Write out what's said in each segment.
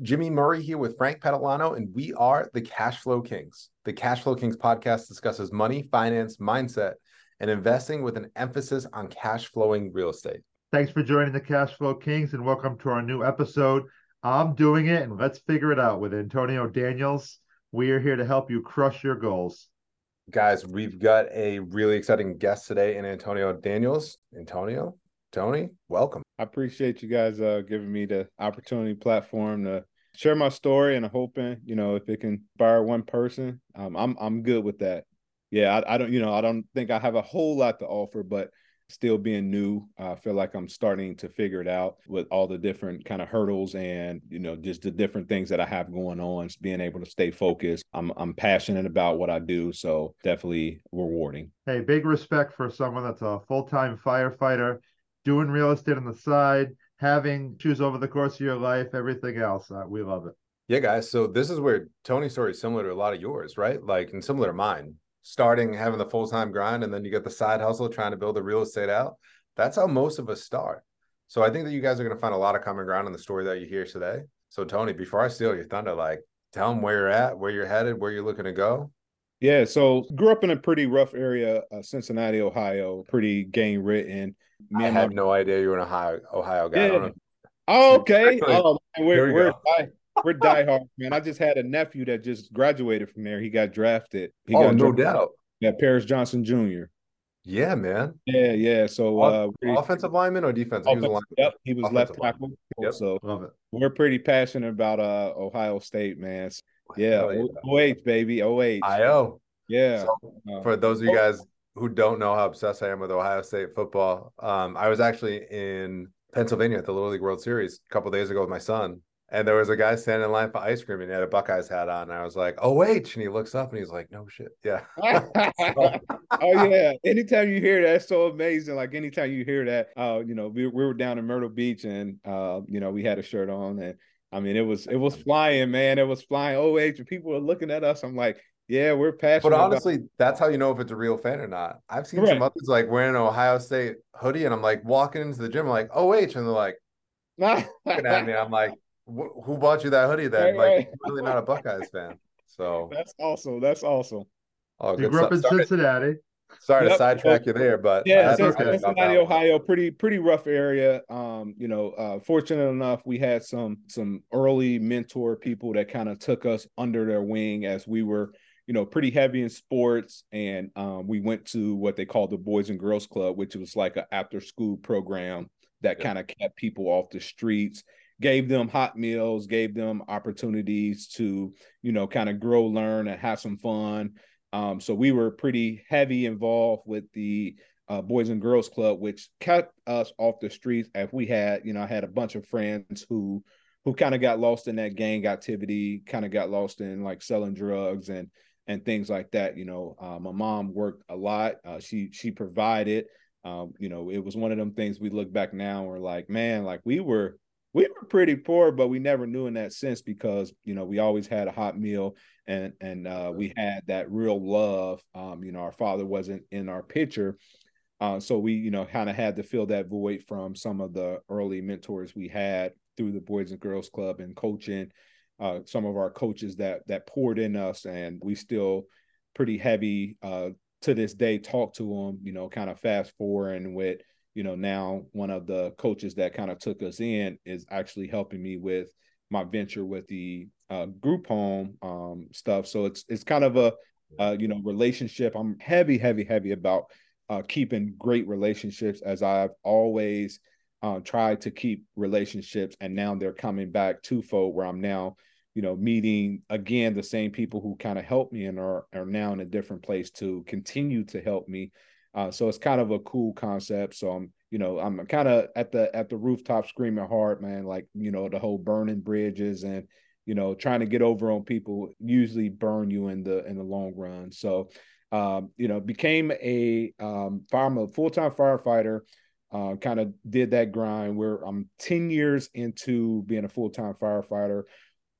up? What up? Jimmy Murray here with Frank Petalano, and we are the Cash Flow Kings. The Cash Flow Kings podcast discusses money, finance, mindset, and investing with an emphasis on cash flowing real estate. Thanks for joining the Cash Flow Kings and welcome to our new episode. I'm doing it and let's figure it out with Antonio Daniels. We are here to help you crush your goals. Guys, we've got a really exciting guest today in Antonio Daniels. Antonio, Tony, welcome. I appreciate you guys uh, giving me the opportunity platform to share my story and hoping, you know, if it can inspire one person, um, I'm I'm good with that. Yeah, I, I, don't, you know, I don't think I have a whole lot to offer, but still being new, I feel like I'm starting to figure it out with all the different kind of hurdles and you know just the different things that I have going on. Being able to stay focused. I'm I'm passionate about what I do, so definitely rewarding. Hey, big respect for someone that's a full time firefighter, doing real estate on the side, having shoes over the course of your life, everything else. Uh, we love it. Yeah, guys. So this is where Tony's story is similar to a lot of yours, right? Like and similar to mine starting having the full time grind and then you get the side hustle trying to build the real estate out. That's how most of us start. So I think that you guys are going to find a lot of common ground in the story that you hear today. So Tony, before I steal your thunder, like tell them where you're at, where you're headed, where you're looking to go. Yeah, so grew up in a pretty rough area, uh, Cincinnati, Ohio, pretty gang written. Me I had my... no idea you were an Ohio Ohio guy. Yeah. Oh, okay. Oh, man, we're, we we're we're diehard, man. I just had a nephew that just graduated from there. He got drafted. He oh, got no drafted. doubt. Yeah, Paris Johnson Jr. Yeah, man. Yeah, yeah. So uh, offensive lineman or defensive? Offensive, he was Yep, he was left tackle. Yep. So Love it. we're pretty passionate about uh Ohio State, man. So, yeah, oh eight, baby, oh eight. IO. Yeah. So, uh, for those of you guys who don't know how obsessed I am with Ohio State football, um, I was actually in Pennsylvania at the Little League World Series a couple days ago with my son, and there was a guy standing in line for ice cream and he had a Buckeyes hat on. And I was like, oh, wait. And he looks up and he's like, no shit. Yeah. oh, yeah. Anytime you hear that, it's so amazing. Like anytime you hear that, uh, you know, we, we were down in Myrtle Beach and, uh, you know, we had a shirt on and I mean, it was, it was flying, man. It was flying. Oh, age and people were looking at us. I'm like, yeah, we're passionate. But honestly, about- that's how you know if it's a real fan or not. I've seen Correct. some others like wearing an Ohio State hoodie and I'm like walking into the gym, I'm like, oh, H. And they're like, looking at me. I'm like, who bought you that hoodie then? Right, like, right. really not a Buckeyes fan. So that's awesome. That's awesome. Oh, you grew up in sorry, Cincinnati. Sorry yep. to sidetrack you there, but yeah, Cincinnati, Ohio, pretty pretty rough area. Um, you know, uh, fortunate enough, we had some some early mentor people that kind of took us under their wing as we were, you know, pretty heavy in sports, and um, we went to what they call the Boys and Girls Club, which was like an after school program that yeah. kind of kept people off the streets gave them hot meals, gave them opportunities to, you know, kind of grow, learn, and have some fun. Um, so we were pretty heavy involved with the uh, Boys and Girls Club, which kept us off the streets. If we had, you know, I had a bunch of friends who who kind of got lost in that gang activity, kind of got lost in like selling drugs and and things like that. You know, uh, my mom worked a lot. Uh, she she provided. Um, you know, it was one of them things we look back now and we're like, man, like we were we were pretty poor, but we never knew in that sense because you know we always had a hot meal and and uh, we had that real love. Um, you know, our father wasn't in our picture, uh, so we you know kind of had to fill that void from some of the early mentors we had through the Boys and Girls Club and coaching. Uh, some of our coaches that that poured in us, and we still pretty heavy uh, to this day. Talk to them, you know, kind of fast forward and with you know, now one of the coaches that kind of took us in is actually helping me with my venture with the uh, group home um, stuff. So it's it's kind of a uh, you know relationship. I'm heavy, heavy, heavy about uh, keeping great relationships as I've always uh, tried to keep relationships, and now they're coming back twofold. Where I'm now, you know, meeting again the same people who kind of helped me and are are now in a different place to continue to help me uh, so it's kind of a cool concept. So I'm, you know, I'm kind of at the at the rooftop screaming hard, man. Like you know, the whole burning bridges and you know trying to get over on people usually burn you in the in the long run. So, um, you know, became a um, fireman, full time firefighter. Uh, kind of did that grind where I'm 10 years into being a full time firefighter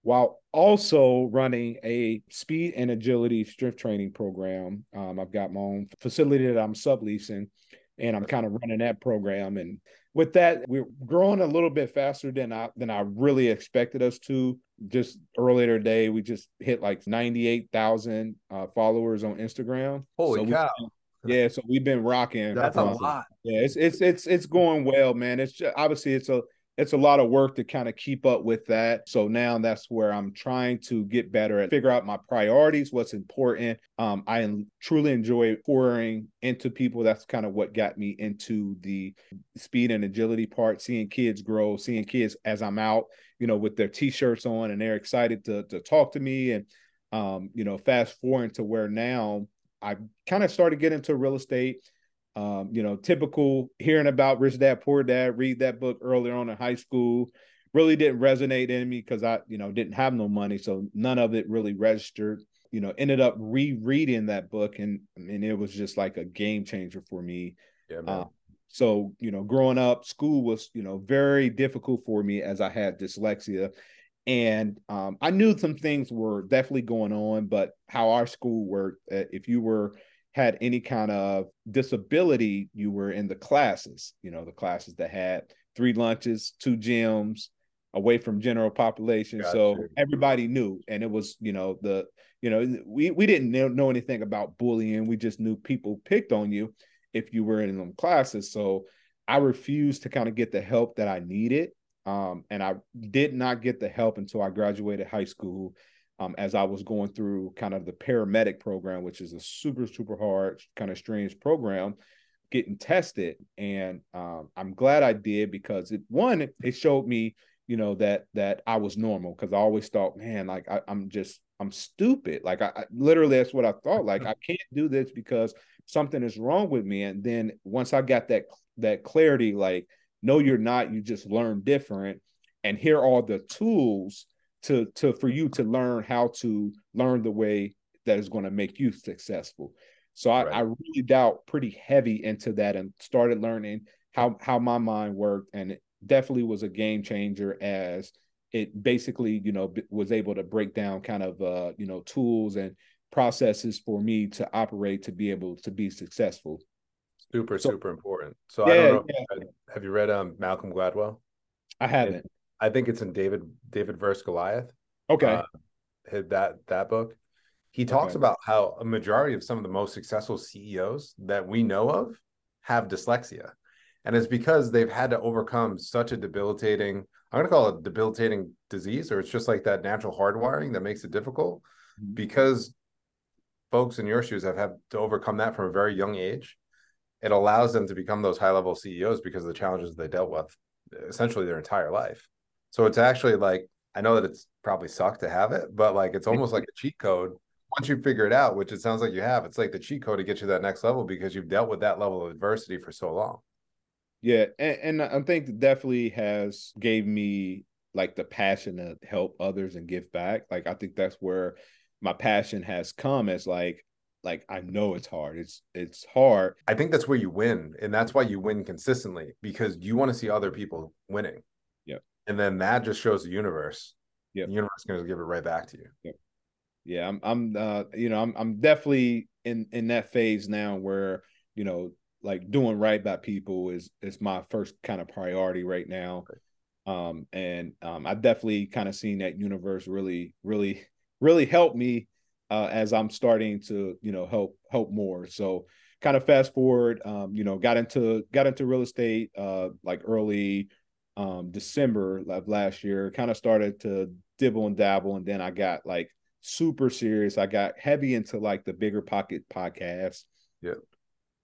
while also running a speed and agility strength training program. Um, I've got my own facility that I'm subleasing, and I'm kind of running that program. And with that, we're growing a little bit faster than I than I really expected us to. Just earlier today, we just hit like ninety eight thousand uh, followers on Instagram. Holy so cow! Yeah, so we've been rocking. That's a lot. Yeah, it's it's it's it's going well, man. It's just, obviously it's a it's a lot of work to kind of keep up with that. So now that's where I'm trying to get better at figure out my priorities, what's important. Um, I truly enjoy pouring into people. That's kind of what got me into the speed and agility part, seeing kids grow, seeing kids as I'm out, you know, with their t-shirts on and they're excited to to talk to me. And um, you know, fast forward to where now I kind of started getting into real estate um, you know, typical hearing about Rich Dad Poor Dad, read that book earlier on in high school, really didn't resonate in me because I, you know, didn't have no money. So none of it really registered. You know, ended up rereading that book and and it was just like a game changer for me. Yeah, man. Uh, so, you know, growing up, school was, you know, very difficult for me as I had dyslexia. And um, I knew some things were definitely going on, but how our school worked, uh, if you were had any kind of disability, you were in the classes, you know, the classes that had three lunches, two gyms, away from general population. Gotcha. So everybody knew. And it was, you know, the, you know, we, we didn't know anything about bullying. We just knew people picked on you if you were in them classes. So I refused to kind of get the help that I needed. Um, and I did not get the help until I graduated high school um, as I was going through kind of the paramedic program, which is a super, super hard, kind of strange program, getting tested. And um, I'm glad I did because it one, it showed me, you know, that that I was normal because I always thought, man, like I, am just I'm stupid. Like I, I literally that's what I thought. Like I can't do this because something is wrong with me. And then once I got that that clarity, like, no, you're not, you just learn different. And here are the tools to to for you to learn how to learn the way that is going to make you successful. So I, right. I really doubt pretty heavy into that and started learning how how my mind worked, and it definitely was a game changer as it basically you know was able to break down kind of uh you know tools and processes for me to operate to be able to be successful. Super so, super important. So yeah, I don't know. Yeah. Have you read um Malcolm Gladwell? I haven't. I think it's in David David versus Goliath. Okay. Uh, that that book. He talks okay. about how a majority of some of the most successful CEOs that we know of have dyslexia. And it's because they've had to overcome such a debilitating, I'm going to call it a debilitating disease, or it's just like that natural hardwiring that makes it difficult mm-hmm. because folks in your shoes have had to overcome that from a very young age. It allows them to become those high level CEOs because of the challenges they dealt with essentially their entire life. So it's actually like I know that it's probably sucked to have it, but like it's almost like a cheat code. Once you figure it out, which it sounds like you have, it's like the cheat code to get you that next level because you've dealt with that level of adversity for so long. Yeah, and, and I think definitely has gave me like the passion to help others and give back. Like I think that's where my passion has come as like like I know it's hard. It's it's hard. I think that's where you win, and that's why you win consistently because you want to see other people winning and then that just shows the universe. Yeah, the universe is going to give it right back to you. Yep. Yeah, I'm. I'm. Uh, you know, I'm. I'm definitely in in that phase now where you know, like doing right by people is is my first kind of priority right now. Um, and um, I definitely kind of seen that universe really, really, really help me uh, as I'm starting to, you know, help help more. So kind of fast forward, um, you know, got into got into real estate uh, like early um, December of last year, kind of started to dibble and dabble. And then I got like super serious. I got heavy into like the bigger pocket podcast. Yeah.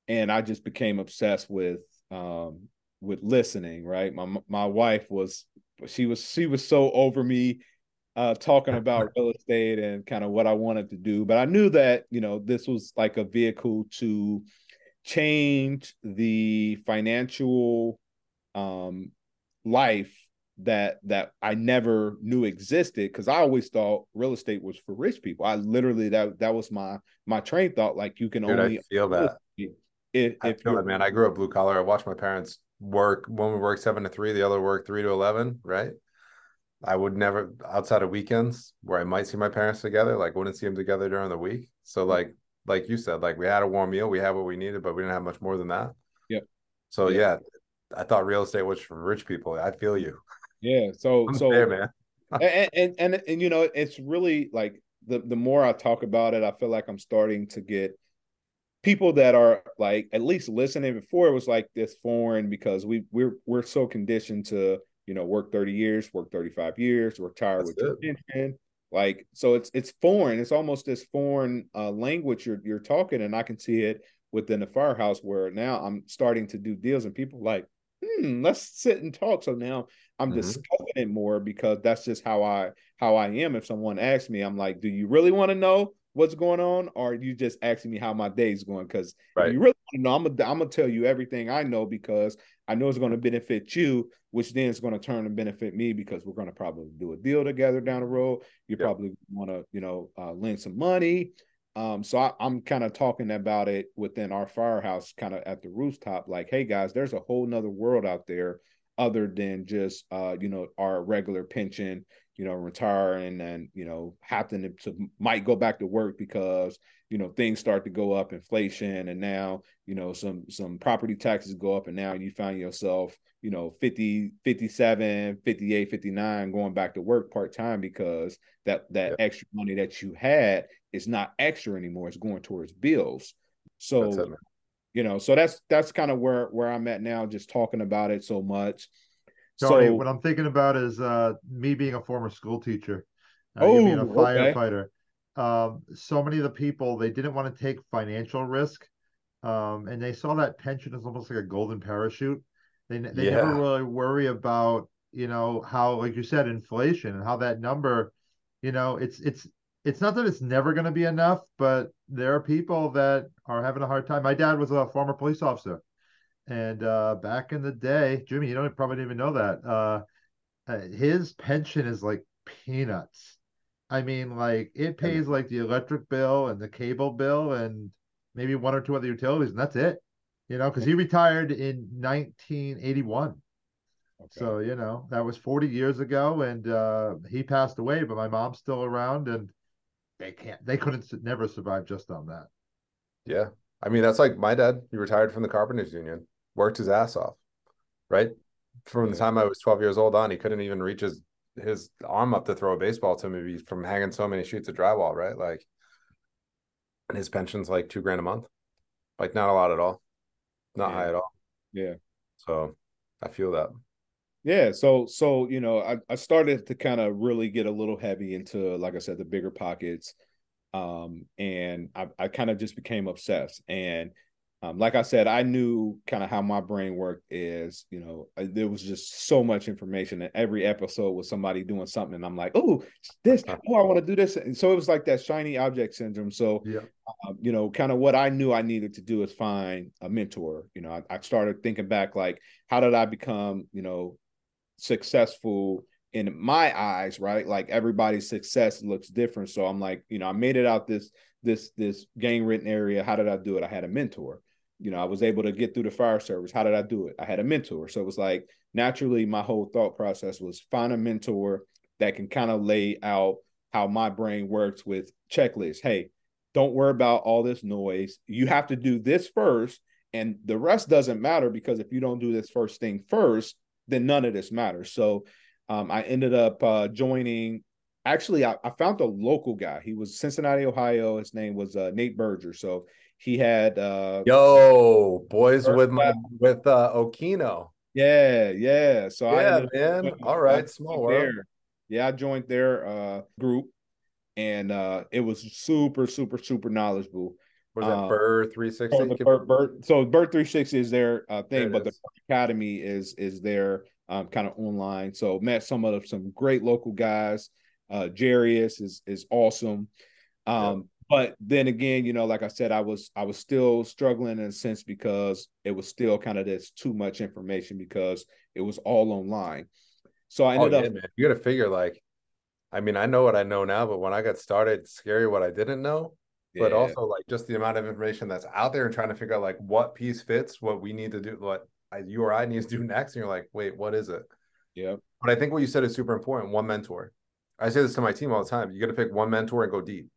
And I just became obsessed with um with listening, right? My my wife was she was she was so over me uh talking about real estate and kind of what I wanted to do. But I knew that, you know, this was like a vehicle to change the financial um life that that I never knew existed because I always thought real estate was for rich people. I literally that that was my my train thought. Like you can Dude, only I feel that. If, I feel it, man. I grew up blue collar. I watched my parents work. One would work seven to three, the other work three to eleven. Right. I would never outside of weekends where I might see my parents together. Like wouldn't see them together during the week. So mm-hmm. like like you said, like we had a warm meal, we had what we needed, but we didn't have much more than that. Yep. So yeah, I thought real estate was for rich people. I feel you. Yeah. So I'm so there, man. and, and and and you know, it's really like the the more I talk about it, I feel like I'm starting to get people that are like at least listening before it was like this foreign because we we're we're so conditioned to you know work 30 years work 35 years retire That's with your it. pension like so it's it's foreign it's almost this foreign uh language you're you're talking and i can see it within the firehouse where now i'm starting to do deals and people like hmm let's sit and talk so now i'm Mhm. discussing it more because that's just how i how i am if someone asks me i'm like do you really want to know what's going on or are you just asking me how my day's going because Right. you really want to know i'm gonna i'm gonna tell you everything i know because i know it's going to benefit you which then is going to turn and benefit me because we're going to probably do a deal together down the road you Yep. probably want to you know uh, lend some money um, so I, I'm kind of talking about it within our firehouse, kind of at the rooftop, like, hey guys, there's a whole nother world out there other than just uh, you know, our regular pension, you know, retiring and you know, happen to, might go back to work because, you know, things start to go up, inflation, and now, you know, some some property taxes go up, and now you find yourself, you know, 50, 57, 58, 59 going back to work part-time because that that Yep. extra money that you had is not extra anymore. It's going towards bills. So it, you know, so that's that's kind of where where I'm at now, just talking about it so much. Tony, so what I'm thinking about is uh, me being a former school teacher, uh, you being a Oh, okay. firefighter. Um, so many of the people they didn't want to take financial risk, um, and they saw that pension as almost like a golden parachute. They they never really worry about you know how, like you said, inflation and how that number, you know, it's it's it's not that it's never going to be enough, but there are people that are having a hard time. My dad was a former police officer. And uh, back in the day, Jimmy, you don't probably didn't even know that. Uh, uh, his pension is like peanuts. I mean, like it pays like the electric bill and the cable bill and maybe one or two other utilities, and that's it. You know, because he retired in 1981. okay. So, you know, that was 40 years ago, and uh, he passed away, but my mom's still around, and they can't, they couldn't never survive just on that. Yeah. I mean, that's like my dad. He retired from the carpenters union, worked his ass off, right? From the time I was 12 years old on, he couldn't even reach his his arm up to throw a baseball to me from hanging so many sheets of drywall, right? Like, and his pension's like two grand a month. Like, not a lot at all. Not Yeah. high at all. yeah. So I feel that. Yeah, so so you know, I, I started to kind of really get a little heavy into, like I said, the BiggerPockets, um, and I, I kind of just became obsessed. And um, like I said, I knew kind of how my brain worked. Is you know, there was just so much information, and every episode was somebody doing something, and I'm like, oh, this, oh, I want to do this. And so it was like that shiny object syndrome. So Yeah. um, you know, kind of what I knew I needed to do is find a mentor. You know, I, I started thinking back, like, how did I become, you know, successful in my eyes, right? Like everybody's success looks different. So I'm like, you know, I made it out this this this gang written area. How did I do it? I had a mentor. You know, I was able to get through the fire service. How did I do it? I had a mentor. So it was like naturally my whole thought process was find a mentor that can kind of lay out how my brain works with checklists. Hey, don't worry about all this noise. You have to do this first, and the rest doesn't matter because if you don't do this first thing first, then none of this matters. So um, I ended up uh, joining. Actually, I, I, found a local guy. He was Cincinnati, Ohio. His name was uh, Nate Berger. So he had uh, yo boys with my with uh Okino. Yeah, yeah. So I yeah, I man. All right, small world. There. Yeah, I joined their uh, group, and uh, it was super, super, super knowledgeable. Was that um, Burr 360? So, the Bird, Bird, so Bird 360 is their uh, thing, but is. the Academy is is their um, kind of online. So met some of some great local guys. Uh, Jarius is is awesome. Um. But then again, you know, like I said, I was I was still struggling in a sense because it was still kind of this too much information because it was all online. So I Oh, ended yeah, up man. You got to figure like, I mean, I know what I know now, but when I got started, scary what I didn't know. But Yeah. also like just the amount of information that's out there and trying to figure out like what piece fits, what we need to do, what I, you or I need to do next. And you're like, wait, what is it? yeah, But I think what you said is super important. One mentor. I say this to my team all the time. You got to pick one mentor and go deep.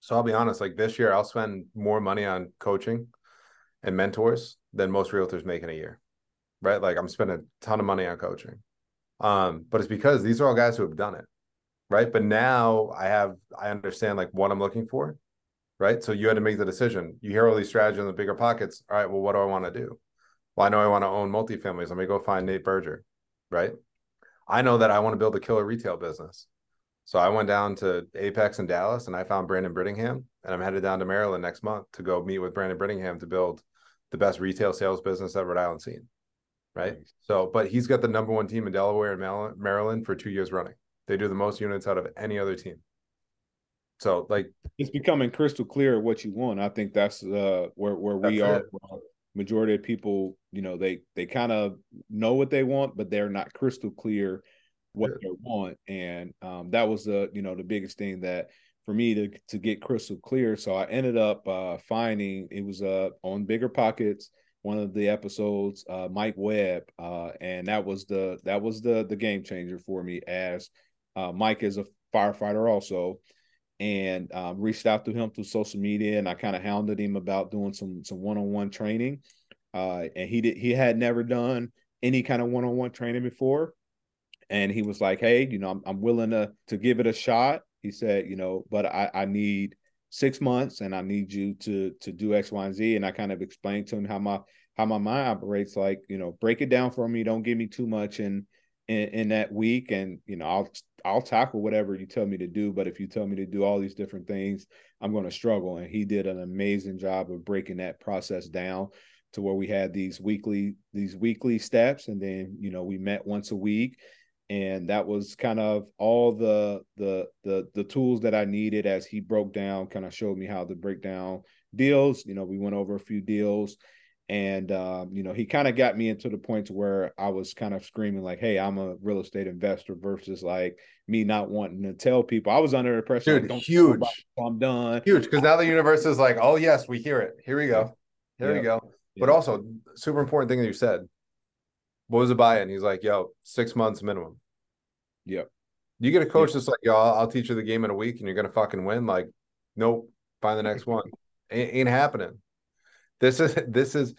So I'll be honest, like this year, I'll spend more money on coaching and mentors than most realtors make in a year. right? Like I'm spending a ton of money on coaching. Um, but it's because these are all guys who have done it, right? But now I have I understand like what I'm looking for, right? So you had to make the decision. You hear all these strategies in the BiggerPockets. All right, well, what do I want to do? Well, I know I want to own multifamilies. Let me go find Nate Berger, right? I know that I want to build a killer retail business. So I went down to Apex in Dallas and I found Brandon Brittingham, and I'm headed down to Maryland next month to go meet with Brandon Brittingham to build the best retail sales business that Rhode Island's seen right? Nice. So, but he's got the number one team in Delaware and Maryland for two years running. They do the most units out of any other team. So, like, it's becoming crystal clear what you want. I think that's uh where where we are. Majority of people, you know, they they kind of know what they want, but they're not crystal clear what yeah. they want. And um, that was the you know the biggest thing that for me to to get crystal clear. So I ended up uh, finding it was uh on BiggerPockets one of the episodes, uh, Mike Webb, uh, and that was the that was the the game changer for me. As uh, Mike is a firefighter also, and um, reached out to him through social media, and I kind of hounded him about doing some some one on one training. Uh, and he did he had never done any kind of one on one training before, and he was like, "Hey, you know, I'm, I'm willing to to give it a shot." He said, "You know, but I I need." six months and I need you to to do X, Y, and Z. And I kind of explained to him how my how my mind operates. Like, you know, break it down for me. Don't give me too much in in, in that week. And, you know, I'll I'll tackle whatever you tell me to do. But if you tell me to do all these different things, I'm gonna struggle. And he did an amazing job of breaking that process down to where we had these weekly these weekly steps and then you know we met once a week and that was kind of all the the the the tools that I needed as he broke down, kind of showed me how to break down deals. You know, we went over a few deals, and um, you know, he kind of got me into the point to where I was kind of screaming like, "Hey, I'm a real estate investor," versus like me not wanting to tell people. I was under the pressure. Dude, like, huge. I'm done. Huge, because now the universe is like, "Oh yes, we hear it. Here we go. Here yeah. we go." But also, super important thing that you said what was the buy-in? He's like, yo, six months minimum. Yep. You get a coach yep. that's like, yo, I'll, I'll, teach you the game in a week and you're gonna fucking win. Like, nope, find the next one. Ain't, ain't happening. This is this is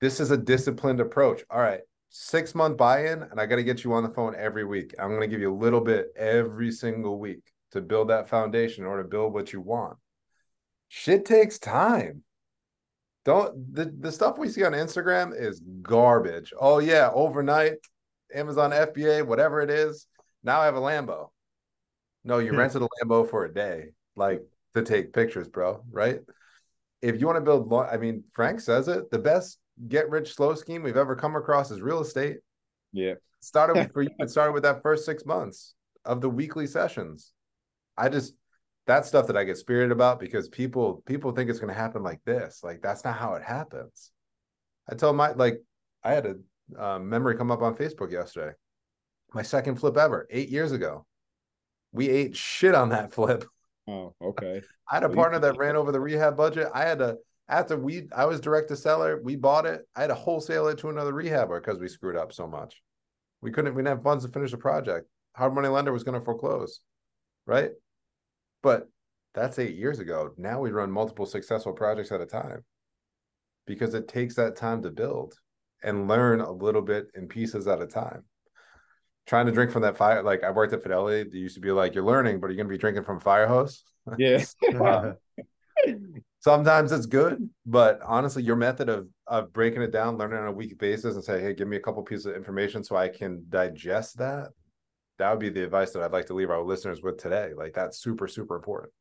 this is a disciplined approach. All right, six month buy-in, and I got to get you on the phone every week. I'm gonna give you a little bit every single week to build that foundation or to build what you want. Shit takes time. Don't the, the stuff we see on Instagram is garbage. Oh yeah, overnight, Amazon FBA, whatever it is. Now I have a Lambo. No, you hmm. rented a Lambo for a day, like to take pictures, bro. Right? If you want to build, I mean, Frank says it. The best get rich slow scheme we've ever come across is real estate. Yeah. Started with, for you. It started with that first six months of the weekly sessions. I just that's stuff that I get spirited about because people people think it's going to happen like this. Like that's not how it happens. I told my like I had a uh, memory come up on Facebook yesterday. My second flip ever, eight years ago. We ate shit on that flip. Oh, okay. I had a partner that ran over the rehab budget. I had to after we I was direct to seller. We bought it. I had to wholesale it to another rehabber because we screwed up so much. We couldn't. We didn't have funds to finish the project. Hard money lender was going to foreclose, right? But that's eight years ago. Now we run multiple successful projects at a time because it takes that time to build and learn a little bit in pieces at a time. Trying to drink from that fire, like I worked at Fidelity, they used to be like, you're learning, but you're you going to be drinking from a fire hose? Yeah. sometimes it's good, but honestly, your method of of breaking it down, learning on a week basis, and say, hey, give me a couple pieces of information so I can digest that that would be the advice that I'd like to leave our listeners with today. Like that's super, super important.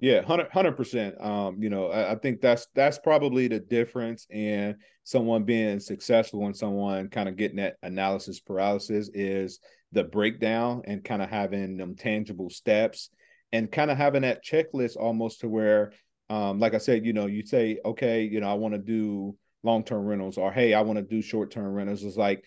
Yeah, hundred percent. Um, you know, I, I, think that's that's probably the difference in someone being successful and someone kind of getting that analysis paralysis is the breakdown and kind of having them tangible steps and kind of having that checklist almost to where, um, like I said, you know, you say, okay, you know, I want to do long term rentals or hey, I want to do short term rentals. It's like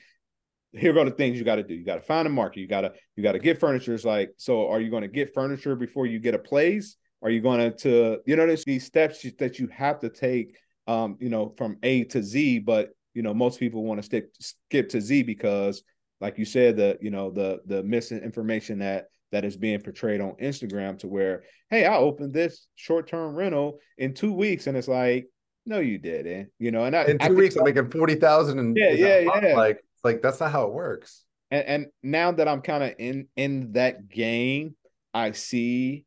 here are the things you got to do. You got to find a market. You got to you got to get furniture. It's like, so are you going to get furniture before you get a place? Are you going to, you know, there's these steps that you have to take, um, you know, from A to Z. But you know, most people want to stick skip to Z because, like you said, the you know the the missing information that that is being portrayed on Instagram to where, hey, I opened this short term rental in two weeks, and it's like no, you didn't. You know, and I, in two I weeks I'm making forty thousand and yeah, yeah, yeah. Like like that's not how it works. And, and now that I'm kind of in in that game, I see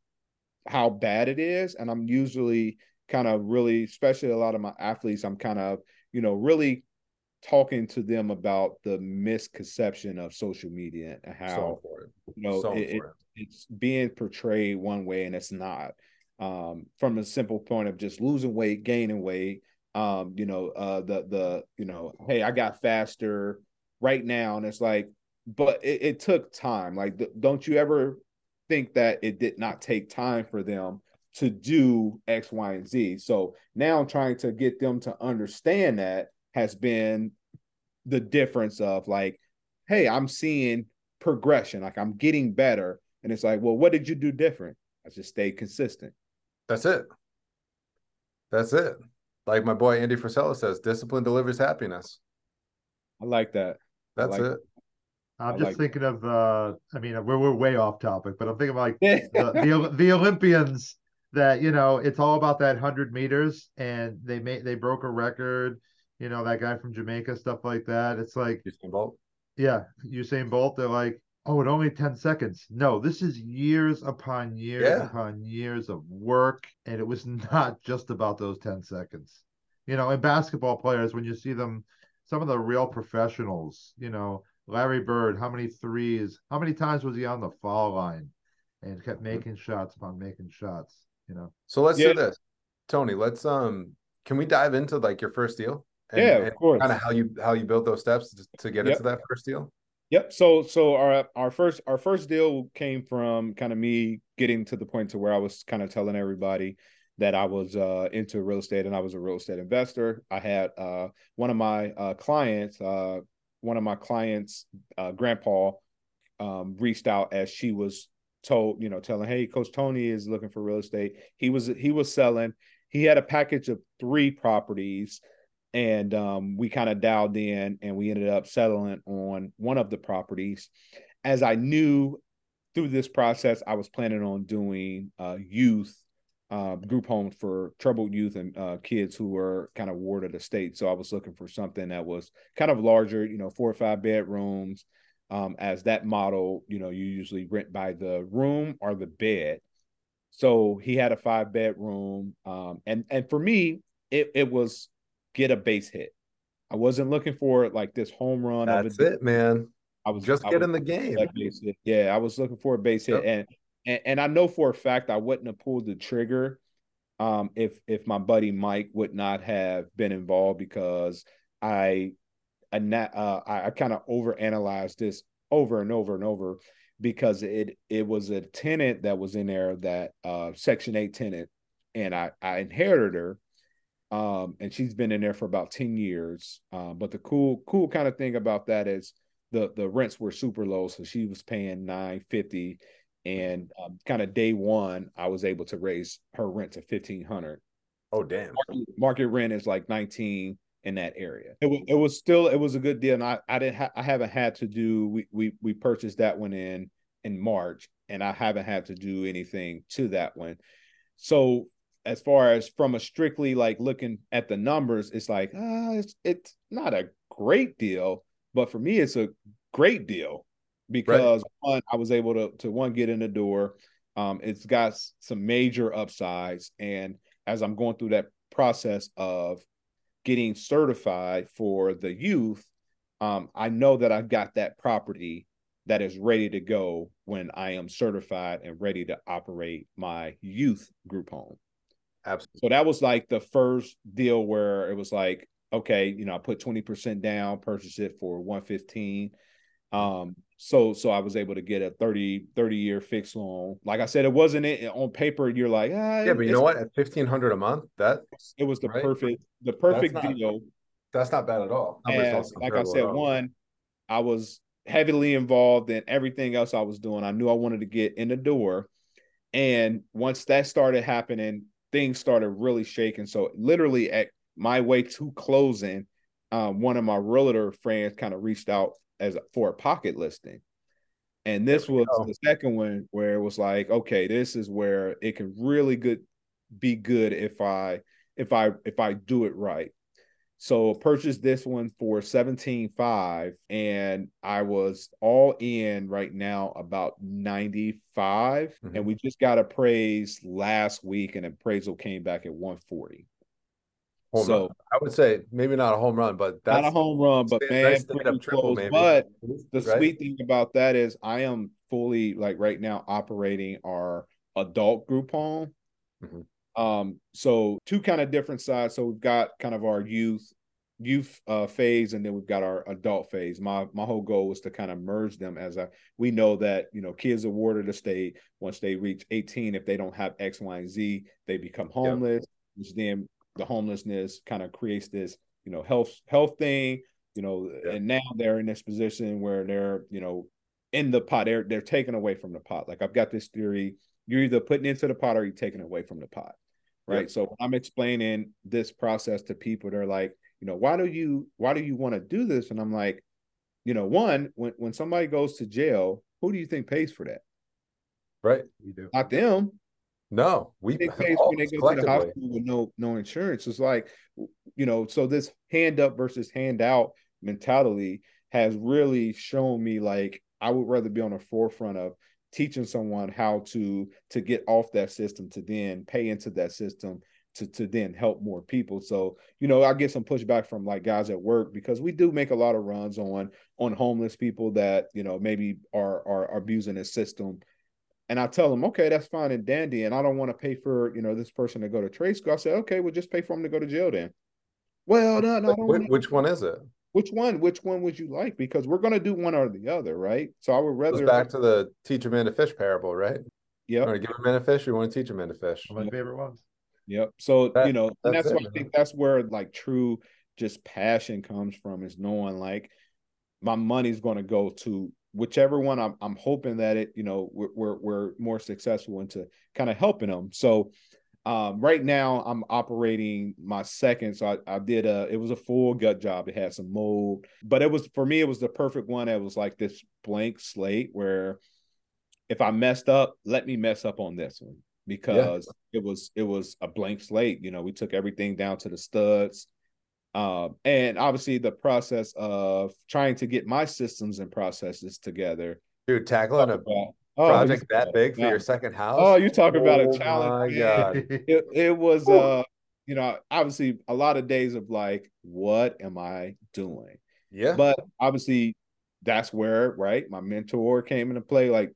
how bad it is, and I'm usually kind of really, especially a lot of my athletes, I'm kind of you know really talking to them about the misconception of social media and how you know it, it, it's being portrayed one way and it's not. Um, from a simple point of just losing weight gaining weight um, you know uh, the the you know hey i got faster right now and it's like but it, it took time. Like don't you ever think that it did not take time for them to do x y and z so now i'm trying to get them to understand that has been the difference of like, hey, I'm seeing progression, like I'm getting better. And it's like, well, what did you do different? I just stayed consistent. That's it. That's it. Like my boy Andy Frisella says, discipline delivers happiness. I like that. That's like it. I'm just like thinking of uh I mean we're we're way off topic, but I'm thinking of like the, the the Olympians that you know it's all about that hundred meters and they made they broke a record you know, that guy from Jamaica, stuff like that. It's like Usain Bolt. Yeah, Usain Bolt. They're like, oh, it only 10 seconds. No, this is years upon years yeah. upon years of work. And it was not just about those 10 seconds. You know, in basketball players, when you see them, some of the real professionals, you know, Larry Bird, how many threes, how many times was he on the foul line and kept making shots upon making shots, you know? So let's yeah. do this. Tony, let's um can we dive into like your first deal? And, yeah, of course. Kind of how you how you built those steps to, to get yep. into that first deal. Yep. So so our our first our first deal came from kind of me getting to the point to where I was kind of telling everybody that I was uh, into real estate and I was a real estate investor. I had uh, one of my uh, clients, uh, one of my clients, uh, grandpa, um, reached out as she was told, you know, telling, "Hey, Coach Tony is looking for real estate." He was he was selling. He had a package of three properties and um, we kind of dialed in and we ended up settling on one of the properties as i knew through this process i was planning on doing uh, youth uh, group homes for troubled youth and uh, kids who were kind of warded state. so i was looking for something that was kind of larger you know four or five bedrooms um, as that model you know you usually rent by the room or the bed so he had a five bedroom um, and and for me it, it was get a base hit. I wasn't looking for like this home run. That's it, man. I was just getting the game. Yeah, I was looking for a base hit, yep. and, and and I know for a fact I wouldn't have pulled the trigger um, if if my buddy Mike would not have been involved because I I uh, I, kind of overanalyzed this over and over and over because it it was a tenant that was in there that uh, Section Eight tenant, and I I inherited her um, and she's been in there for about 10 years. Um, but the cool, cool kind of thing about that is the the rents were super low, so she was paying 950 and um, kind of day one, I was able to raise her rent to 1500 Oh damn. Market, market rent is like 19 in that area. It was it was still it was a good deal. And I, I didn't ha- I haven't had to do we we we purchased that one in in March and I haven't had to do anything to that one. So as far as from a strictly like looking at the numbers, it's like uh, it's, it's not a great deal, but for me, it's a great deal because right. one, I was able to to one get in the door. Um, it's got some major upsides, and as I'm going through that process of getting certified for the youth, um, I know that I've got that property that is ready to go when I am certified and ready to operate my youth group home. Absolutely. So that was like the first deal where it was like, okay, you know, I put 20% down, purchase it for 115. Um, so so I was able to get a 30 30 year fixed loan. Like I said, it wasn't it on paper. You're like, ah, yeah, but you know what? At fifteen hundred a month, that it was the right? perfect the perfect that's not, deal. That's not bad at all. As, like I said, one, I was heavily involved in everything else I was doing. I knew I wanted to get in the door. And once that started happening, things started really shaking. So literally at my way to closing, um, one of my realtor friends kind of reached out as for a pocket listing. And this was go. the second one where it was like, okay, this is where it can really good be good if I if I if I do it right. So purchased this one for 17.5 and I was all in right now about 95 mm-hmm. and we just got appraised last week and appraisal came back at 140. Home so run. I would say maybe not a home run, but that's not a home run, but man, nice pretty triple, close. But the right? sweet thing about that is I am fully like right now operating our adult group home. Mm-hmm. Um, so two kind of different sides. So we've got kind of our youth youth uh, phase and then we've got our adult phase my my whole goal was to kind of merge them as a we know that you know kids are warded the state once they reach 18 if they don't have x y and z they become homeless yep. which then the homelessness kind of creates this you know health health thing you know yep. and now they're in this position where they're you know in the pot they're they're taken away from the pot like i've got this theory you're either putting into the pot or you're taking away from the pot right yep. so i'm explaining this process to people they're like you know, why do you why do you want to do this? And I'm like, you know, one, when when somebody goes to jail, who do you think pays for that? Right. You do. Not them. No, we they pay when they go to the hospital with no no insurance. It's like, you know, so this hand up versus hand out mentality has really shown me like I would rather be on the forefront of teaching someone how to to get off that system to then pay into that system to to then help more people. So, you know, I get some pushback from like guys at work because we do make a lot of runs on on homeless people that, you know, maybe are are, are abusing the system. And I tell them, okay, that's fine and dandy. And I don't want to pay for, you know, this person to go to trade school. I say, okay, we'll just pay for them to go to jail then. Well, no, no. Which, which one is it? Which one? Which one would you like? Because we're going to do one or the other, right? So I would rather. back to the teach a man to fish parable, right? Yeah. Want to give a man a fish, or you want to teach a man to fish? my favorite ones. Yep. So that, you know, that's, that's why I think that's where like true just passion comes from is knowing like my money's going to go to whichever one I'm, I'm hoping that it you know we're, we're, we're more successful into kind of helping them so um, right now i'm operating my second so I, I did a it was a full gut job it had some mold but it was for me it was the perfect one it was like this blank slate where if i messed up let me mess up on this one because yeah. it was it was a blank slate. You know, we took everything down to the studs. Um, and obviously the process of trying to get my systems and processes together. Dude, tackling a about, oh, project that big for your second house. Oh, you talk about oh a challenge. My God. it, it was Ooh. uh, you know, obviously a lot of days of like, what am I doing? Yeah. But obviously that's where, right, my mentor came into play. Like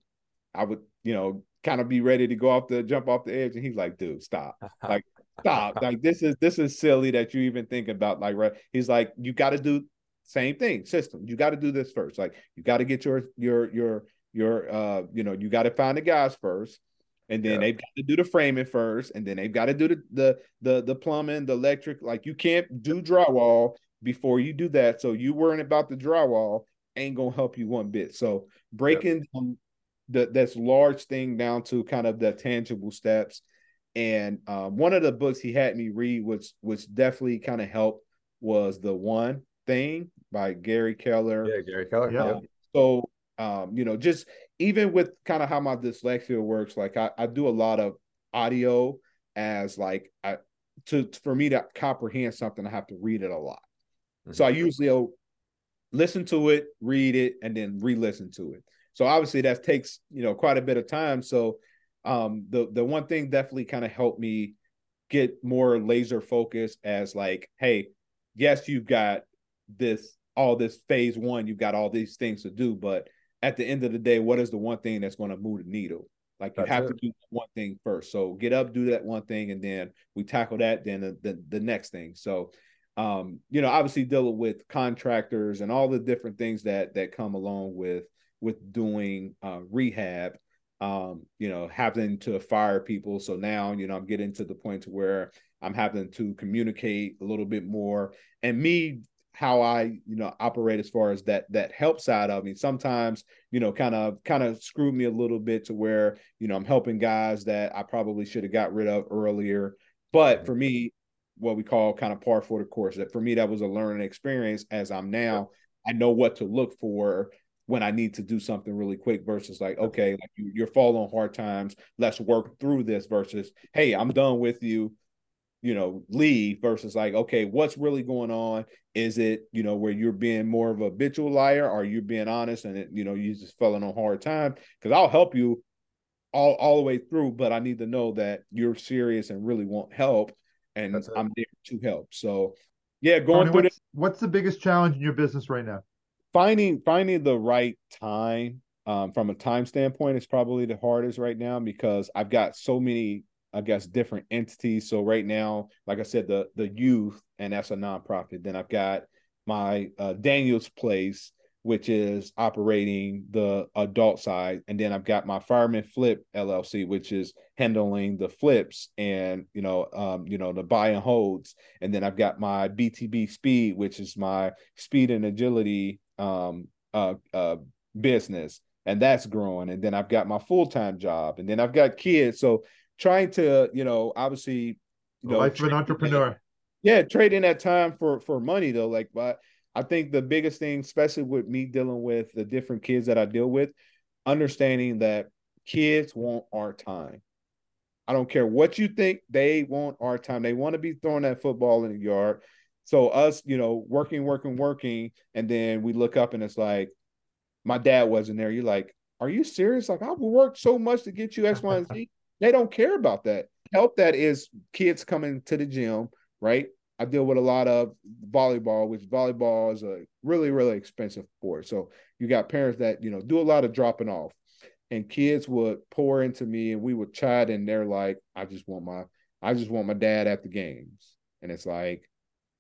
I would, you know, kind of be ready to go off the jump off the edge, and he's like, "Dude, stop! Like, stop! Like, this is this is silly that you even think about." Like, right? He's like, "You got to do same thing, system. You got to do this first. Like, you got to get your your your your uh, you know, you got to find the guys first. And then yeah. they've got to do the framing first, and then they've got to do the, the the the plumbing, the electric. Like you can't do drywall before you do that. So you worrying about the drywall ain't gonna help you one bit. So breaking yeah the this large thing down to kind of the tangible steps. And um, one of the books he had me read, which which definitely kind of helped, was the one thing by Gary Keller. Yeah, Gary Keller. Yeah. Um, so um, you know, just even with kind of how my dyslexia works, like I, I do a lot of audio as like I to for me to comprehend something, I have to read it a lot. Mm-hmm. So I usually listen to it, read it, and then re-listen to it. So obviously that takes you know quite a bit of time. So um, the the one thing definitely kind of helped me get more laser focused as like, hey, yes, you've got this all this phase one, you've got all these things to do, but at the end of the day, what is the one thing that's going to move the needle? Like you that's have it. to do one thing first. So get up, do that one thing, and then we tackle that. Then the, the, the next thing. So, um, you know, obviously dealing with contractors and all the different things that that come along with with doing uh, rehab um, you know, having to fire people. So now, you know, I'm getting to the point where I'm having to communicate a little bit more. And me, how I, you know, operate as far as that that help side of me. Sometimes, you know, kind of kind of screwed me a little bit to where, you know, I'm helping guys that I probably should have got rid of earlier. But for me, what we call kind of par for the course. That for me, that was a learning experience. As I'm now, I know what to look for when I need to do something really quick versus like, okay, like you, are falling on hard times. Let's work through this versus, hey, I'm done with you. you know leave versus like okay what's really going on? Is it you know where you're being more of a habitual liar? Or you're being honest and it, you know you just fell on hard time because i'll help you all all the way through but i need to know that you're serious and really want help and i'm there to help. So yeah going Tony, through what's, this, what's the biggest challenge in your business right now finding finding the right time um, from a time standpoint is probably the hardest right now because I've got so many I guess different entities. So right now, like I said, the the youth and that's a nonprofit. Then I've got my uh, Daniel's Place, which is operating the adult side, and then I've got my Fireman Flip LLC, which is handling the flips and you know um, you know the buy and holds, and then I've got my BTB Speed, which is my speed and agility um, uh, uh, business, and that's growing. And then I've got my full time job, and then I've got kids, so trying to, you know, obviously, you know, life of an entrepreneur. That, yeah, trading that time for for money though. Like, but I think the biggest thing, especially with me dealing with the different kids that I deal with, understanding that kids want our time. I don't care what you think, they want our time. They want to be throwing that football in the yard. So us, you know, working, working, working, and then we look up and it's like, my dad wasn't there. You're like, are you serious? Like, I've worked so much to get you X, Y, and Z. They don't care about that. Help that is kids coming to the gym, right? I deal with a lot of volleyball, which volleyball is a really, really expensive sport. So you got parents that, you know, do a lot of dropping off. And kids would pour into me and we would chat and they're like, I just want my I just want my dad at the games. And it's like,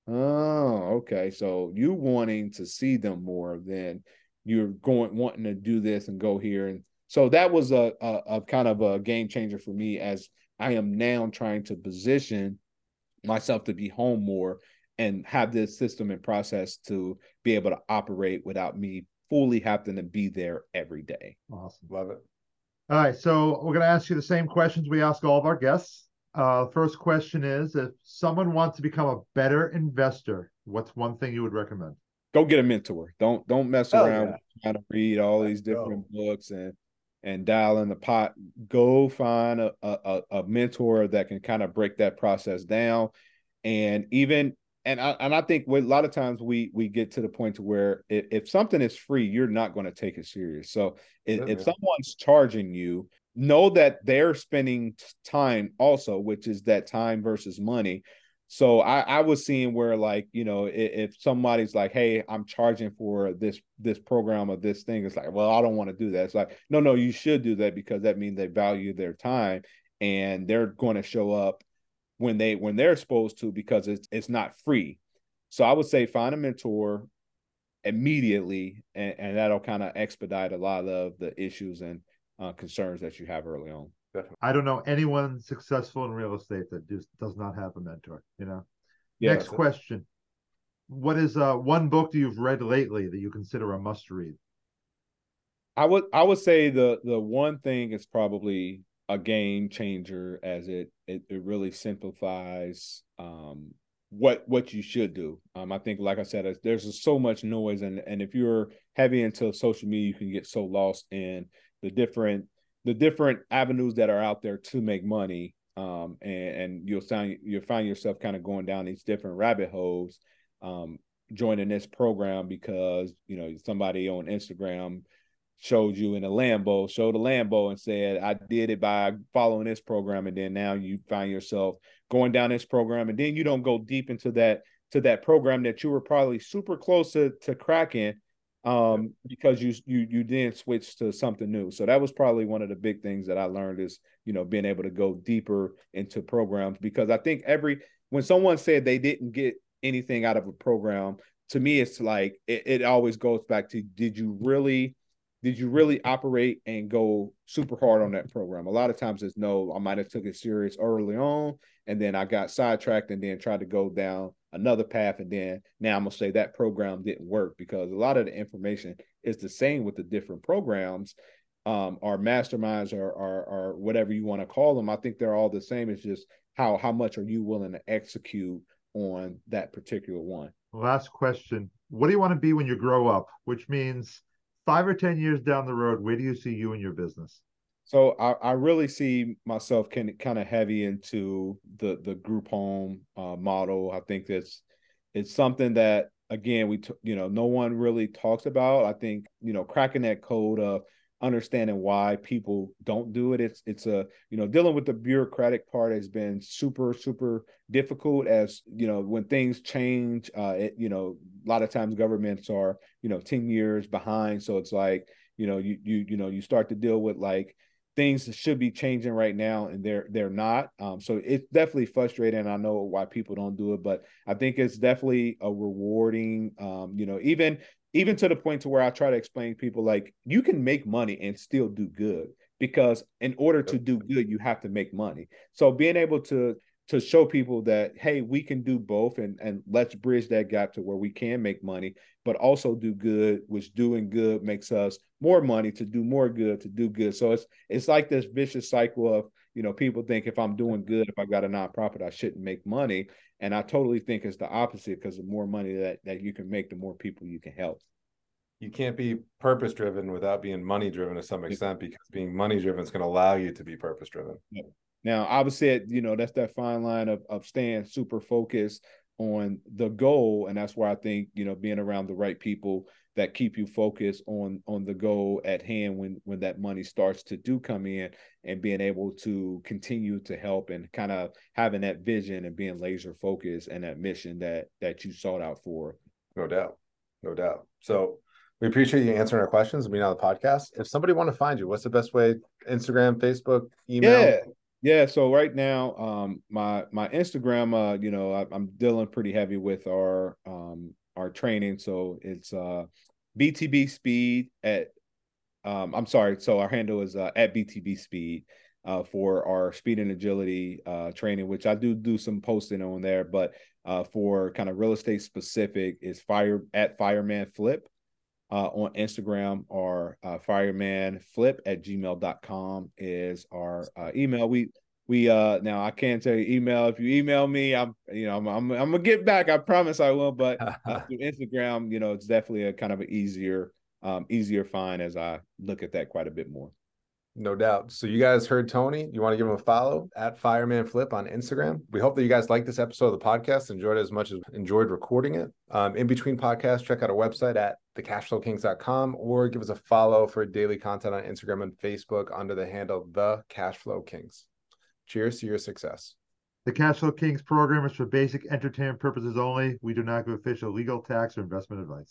oh, okay. So you wanting to see them more than you're going wanting to do this and go here and so that was a, a, a kind of a game changer for me as I am now trying to position myself to be home more and have this system and process to be able to operate without me fully having to be there every day. Awesome. Love it. All right. So we're going to ask you the same questions we ask all of our guests. Uh, first question is if someone wants to become a better investor, what's one thing you would recommend? Go get a mentor. Don't don't mess oh, around yeah. trying to read all these different go. books and and dial in the pot, go find a, a, a mentor that can kind of break that process down. And even and I and I think a lot of times we we get to the point to where if, if something is free, you're not going to take it serious. So if, if someone's charging you, know that they're spending time also, which is that time versus money. So I, I was seeing where like you know if, if, somebody's like, hey, I'm charging for this this program or this thing, it's like, well, I don't want to do that. It's like, no, no, you should do that because that means they value their time and they're going to show up when they when they're supposed to because it's it's not free. So I would say find a mentor immediately, and, and that'll kind of expedite a lot of the issues and uh, concerns that you have early on. Definitely. I don't know anyone successful in real estate that just does not have a mentor. You know. Yeah, Next question. It. What is uh, one book that you've read lately that you consider a must read? I would I would say the the one thing is probably a game changer as it it, it really simplifies um, what what you should do. Um, I think, like I said, there's so much noise, and and if you're heavy into social media, you can get so lost in the different the different avenues that are out there to make money um, and, and, you'll find you'll find yourself kind of going down these different rabbit holes um, joining this program because you know somebody on instagram showed you in a lambo showed a lambo and said i did it by following this program and then now you find yourself going down this program and then you don't go deep into that to that program that you were probably super close to, to cracking um, because you you you then switch to something new. So that was probably one of the big things that I learned is you know being able to go deeper into programs because I think every when someone said they didn't get anything out of a program, to me it's like it, it always goes back to did you really did you really operate and go super hard on that program? A lot of times it's no, I might have took it serious early on and then I got sidetracked and then tried to go down another path and then now i'm to say that program didn't work because a lot of the information is the same with the different programs um, or masterminds or, or, or whatever you want to call them. I think they're all the same. It's just how how much are you willing to execute on that particular one? Last question. What do you want to be when you grow up? Which means five or ten years down the road where do you see you and your business So I, I really see myself can kind of heavy into the the group home uh, model. I think that's it's something that again we t- you know no one really talks about. I think you know cracking that code of understanding why people don't do it. It's it's a you know dealing with the bureaucratic part has been super super difficult. As you know when things change, uh, it, you know a lot of times governments are you know ten years behind. So it's like you know you you you know you start to deal with like things should be changing right now and they're they're not um, so it's definitely frustrating i know why people don't do it but i think it's definitely a rewarding um, you know even even to the point to where I try to explain people like you can make money and still do good because in order to do good you have to make money. So being able to to show people that hey we can do both and and let's bridge that gap to where we can make money but also do good which doing good makes us more money to do more good to do good so it's it's like this vicious cycle of you know people think if i'm doing good if i got a nonprofit i shouldn't make money and i totally think it's the opposite because the more money that that you can make the more people you can help. You can't be purpose driven without being money driven to some extent because being money driven is going to allow you to be purpose driven now obviously you know that's that fine line of, of staying super focused on the goal and that's why i think you know being around the right people that keep you focused on on the goal at hand when when that money starts to do come in and being able to continue to help and kind of having that vision and being laser focused and that mission that that you sought out for. No doubt. No doubt. So we appreciate you answering our questions and being on the podcast. If somebody want to find you what's the best way? Instagram facebook email? Yeah. Yeah, so right now, um, my my Instagram, uh, you know, I, am dealing pretty heavy with our um our training, so it's uh BTB Speed at um I'm sorry, so our handle is uh, at BTB Speed uh for our speed and agility uh training, which I do do some posting on there, but uh for kind of real estate specific is fire at Fireman Flip uh, on Instagram or uh, firemanflip at gmail.com is our email. We we uh now I can't tell you email. If you email me, I'm you know I'm I'm, I'm gonna get back. I promise I will. But uh, through Instagram, you know, it's definitely a kind of an easier um easier find as I look at that quite a bit more. No doubt. So you guys heard Tony. You want to give him a follow at Fireman Flip on Instagram. We hope that you guys like this episode of the podcast, enjoyed it as much as enjoyed recording it. Um, in between podcasts, check out our website at thecashflowkings.com or give us a follow for daily content on Instagram and Facebook under the handle The Cashflow Kings. Cheers to your success. The Cashflow Kings program is for basic entertainment purposes only. We do not give official legal, tax, or investment advice.